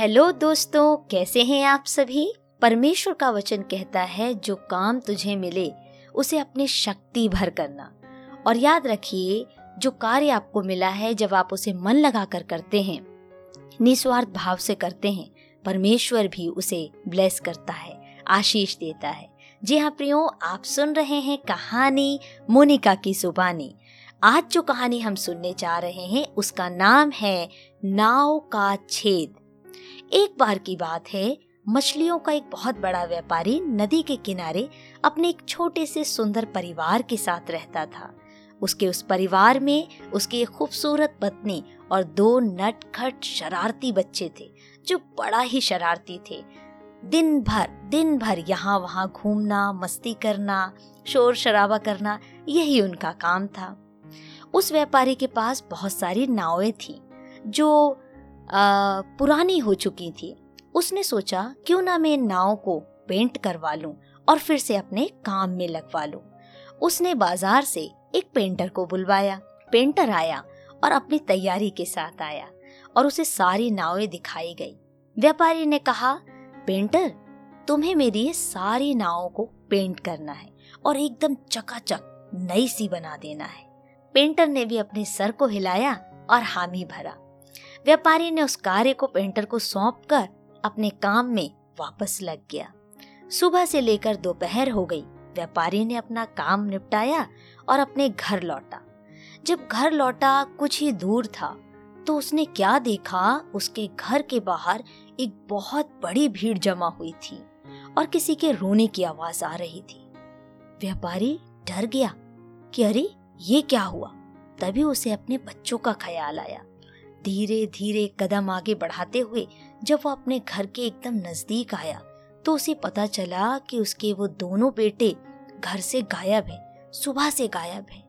Hello दोस्तों, कैसे हैं आप सभी? परमेश्वर का वचन कहता है, जो काम तुझे मिले, उसे अपनी शक्ति भर करना। और याद रखिए, जो कार्य आपको मिला है, जब आप उसे मन लगाकर करते हैं, निस्वार्थ भाव से करते हैं, परमेश्वर भी उसे ब्लेस करता है, आशीष देता है। जी हाँ प्रियो, आप सुन रहे हैं कहानी मोनिका की सुबानी आज जो कहानी हम सुनने जा रहे हैं, उसका नाम है, नाव का छेद। एक बार की बात है, मछलियों का एक बहुत बड़ा व्यापारी नदी के किनारे अपने एक छोटे से सुंदर परिवार के साथ रहता था। उसके उस परिवार में उसकी एक खूबसूरत पत्नी और दो नटखट शरारती बच्चे थे, जो बड़ा ही शरारती थे। दिन भर दिन भर यहाँ वहाँ घूमना, मस्ती करना, शोर शराबा करना, यही उनका काम था। उस व्यापारी के पास बहुत सारी नावें थी, जो पुरानी हो चुकी थी। उसने सोचा, क्यों ना मैं नाव को पेंट करवा लूँ और फिर से अपने काम में लगवा लूँ। उसने बाज़ार से एक पेंटर को बुलवाया। पेंटर आया और अपनी तैयारी के साथ आया और उसे सारी नावें दिखाई गई। व्यापारी ने कहा, पेंटर, तुम्हें मेरी ये सारी नावों को पेंट करना है और एकदम चकाचक, नई सी बना देना है। पेंटर ने भी अपने सर को हिलाया और हामी भरा। व्यापारी ने उस कार्य को पेंटर को सौंप कर अपने काम में वापस लग गया। सुबह से लेकर दोपहर हो गई। व्यापारी ने अपना काम निपटाया और अपने घर लौटा। जब घर लौटा, कुछ ही दूर था तो उसने क्या देखा? उसके घर के बाहर एक बहुत बड़ी भीड़ जमा हुई थी और किसी के रोने की आवाज़ आ रही थी। व्यापारी डर गया कि अरे, ये क्या हुआ? तभी उसे अपने बच्चों का ख्याल आया। धीरे धीरे कदम आगे बढ़ाते हुए जब वो अपने घर के एकदम नज़दीक आया तो उसे पता चला कि उसके वो दोनों बेटे घर से गायब हैं, सुबह से गायब हैं।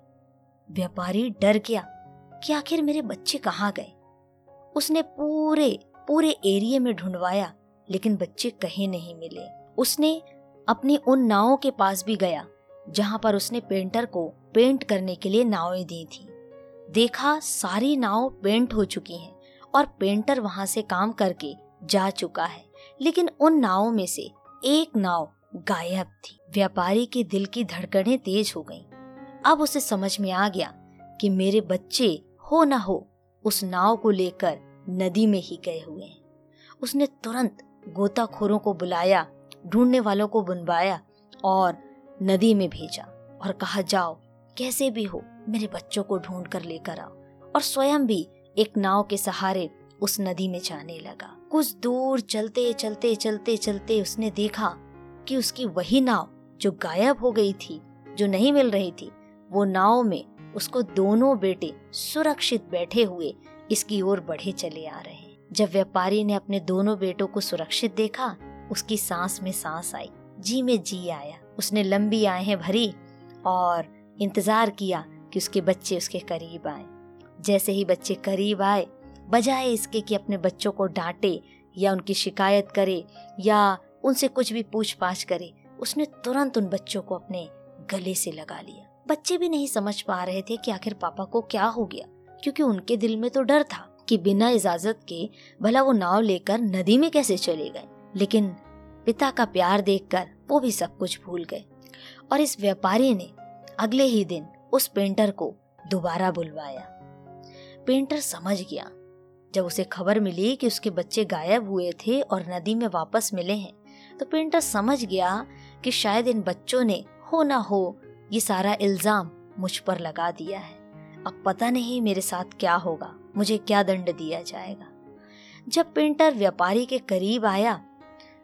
व्यापारी डर गया कि आखिर मेरे बच्चे कहाँ गए? उसने पूरे पूरे एरिया में ढूंढवाया लेकिन बच्चे कहीं नहीं मिले। उसने अपनी उन नावों के पास भी गया जहाँ पर उसने पेंटर को पेंट करने के लिए नावें दी थी। देखा सारी नाव पेंट हो चुकी हैं और पेंटर वहाँ से काम करके जा चुका है। लेकिन उन नावों में से एक नाव गायब थी। व्यापारी के दिल की धड़कनें तेज हो गईं। अब उसे समझ में आ गया कि मेरे बच्चे हो न हो, उस नाव को लेकर नदी में ही गए हुए हैं। उसने तुरंत गोताखोरों को बुलाया, ढूँढने वालों को बुनवाया और नदी में भेजा और कहा, जाओ, कैसे भी हो मेरे बच्चों को ढूंढ कर लेकर आओ और स्वयं भी एक नाव के सहारे उस नदी में जाने लगा। कुछ दूर चलते चलते चलते चलते उसने देखा कि उसकी वही नाव जो गायब हो गई थी, जो नहीं मिल रही थी, वो नाव में उसको दोनों बेटे सुरक्षित बैठे हुए इसकी ओर बढ़े चले आ रहे। जब व्यापारी ने अपने दोनों बेटों को सुरक्षित देखा, उसकी सांस में सांस आई, जी में जी आया। उसने लंबी आहें भरी और इंतज़ार किया कि उसके बच्चे उसके करीब आए। जैसे ही बच्चे करीब आए, बजाय इसके कि अपने बच्चों को डांटे या उनकी शिकायत करे या उनसे कुछ भी पूछ पाछ करे, उसने तुरंत उन बच्चों को अपने गले से लगा लिया। बच्चे भी नहीं समझ पा रहे थे कि आखिर पापा को क्या हो गया, क्योंकि उनके दिल में तो डर था कि बिना इजाज़त के भला वो नाव लेकर नदी में कैसे चले गए। लेकिन पिता का प्यार देखकर वो भी सब कुछ भूल गए। और इस व्यापारी ने अगले ही दिन उस पेंटर को दोबारा बुलवाया। पेंटर समझ गया। जब उसे खबर मिली कि उसके बच्चे गायब हुए थे और नदी में वापस मिले हैं तो पेंटर समझ गया कि शायद इन बच्चों ने हो ना हो ये सारा इल्ज़ाम मुझ पर लगा दिया है। अब पता नहीं मेरे साथ क्या होगा, मुझे क्या दंड दिया जाएगा। जब पेंटर व्यापारी के करीब आया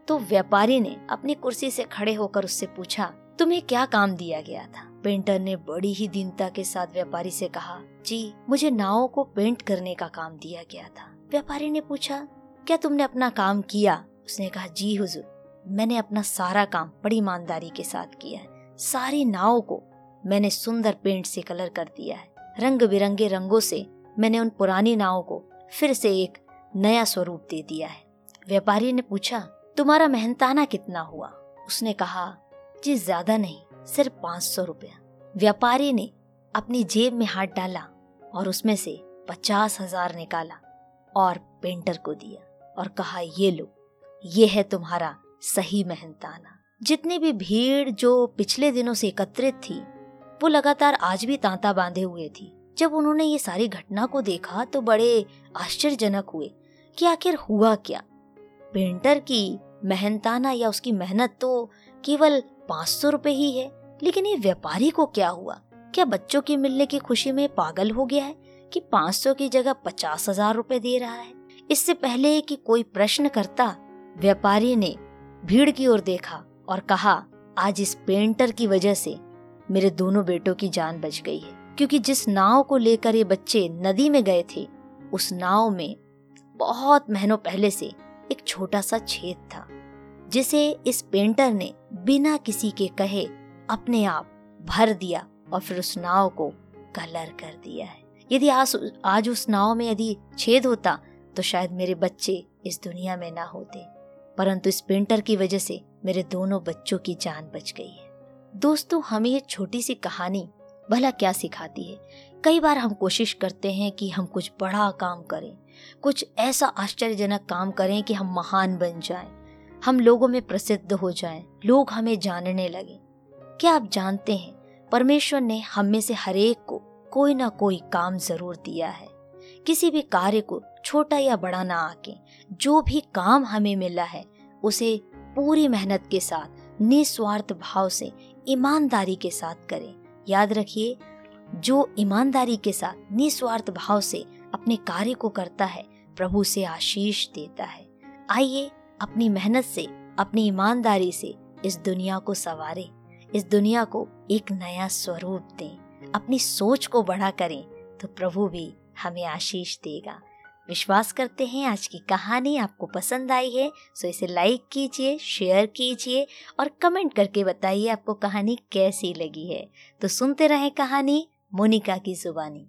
तो व्यापारी ने अपनी कुर्सी से खड़े होकर उससे पूछा तुम्हें क्या काम दिया गया था? पेंटर ने बड़ी ही दीनता के साथ व्यापारी से कहा, जी, मुझे नाव को पेंट करने का काम दिया गया था। व्यापारी ने पूछा, क्या तुमने अपना काम किया? उसने कहा, जी, हुजूर, मैंने अपना सारा काम बड़ी ईमानदारी के साथ किया है। सारी नाव को मैंने सुंदर पेंट से कलर कर दिया है। रंग बिरंगे रंगों से मैंने उन पुरानी नावों को फिर से एक नया स्वरूप दे दिया है। व्यापारी ने पूछा, तुम्हारा मेहनताना कितना हुआ? उसने कहा जी ज़्यादा नहीं, सिर्फ़ पाँच सौ रुपया। व्यापारी ने अपनी जेब में हाथ डाला और उसमें से पचास हज़ार निकाला और पेंटर को दिया और कहा, ये लो, ये है तुम्हारा सही मेहनताना। जितनी भी भीड़ जो पिछले दिनों से एकत्रित थी, वो लगातार आज भी तांता बांधे हुए थी। जब उन्होंने ये सारी घटना को देखा तो बड़े आश्चर्यजनक हुए कि आखिर हुआ क्या। पेंटर की मेहनताना या उसकी मेहनत तो केवल पाँच सौ रुपए ही है। लेकिन ये व्यापारी को क्या हुआ? क्या बच्चों की मिलने की खुशी में पागल हो गया है कि पाँच सौ की जगह पचास हज़ार रूपए दे रहा है? इससे पहले कि कोई प्रश्न करता, व्यापारी ने भीड़ की ओर देखा और कहा, आज इस पेंटर की वजह से मेरे दोनों बेटों की जान बच गई है। क्योंकि जिस नाव को लेकर ये बच्चे नदी में गए थे, उस नाव में बहुत महीनों पहले से एक छोटा सा छेद था। जिसे इस पेंटर ने बिना किसी के कहे अपने आप भर दिया और फिर उस नाव को कलर कर दिया है। यदि आज आज उस नाव में यदि छेद होता तो शायद मेरे बच्चे इस दुनिया में ना होते। परंतु इस पेंटर की वजह से मेरे दोनों बच्चों की जान बच गई है। दोस्तों हमें ये छोटी सी कहानी भला क्या सिखाती है? कई बार हम कोशिश करते हैं कि हम कुछ बड़ा काम करें कुछ ऐसा आश्चर्यजनक काम करें कि हम महान बन जाएँ, हम लोगों में प्रसिद्ध हो जाएँ, लोग हमें जानने लगे। क्या आप जानते हैं परमेश्वर ने हम में से हरेक को कोई ना कोई काम ज़रूर दिया है। किसी भी कार्य को छोटा या बड़ा ना आके। जो भी काम हमें मिला है उसे पूरी मेहनत के साथ निस्वार्थ भाव से ईमानदारी के साथ करें। याद रखिए जो ईमानदारी के साथ निस्वार्थ भाव से अपने कार्य को करता है प्रभु से आशीष देता है। आइए अपनी मेहनत से, अपनी ईमानदारी से इस दुनिया को सवारे, इस दुनिया को एक नया स्वरूप दें। अपनी सोच को बड़ा करें तो प्रभु भी हमें आशीष देगा। विश्वास करते हैं आज की कहानी आपको पसंद आई है सो इसे लाइक कीजिए शेयर कीजिए और कमेंट करके बताइए आपको कहानी कैसी लगी है। तो सुनते रहें कहानी, मोनिका की जुबानी।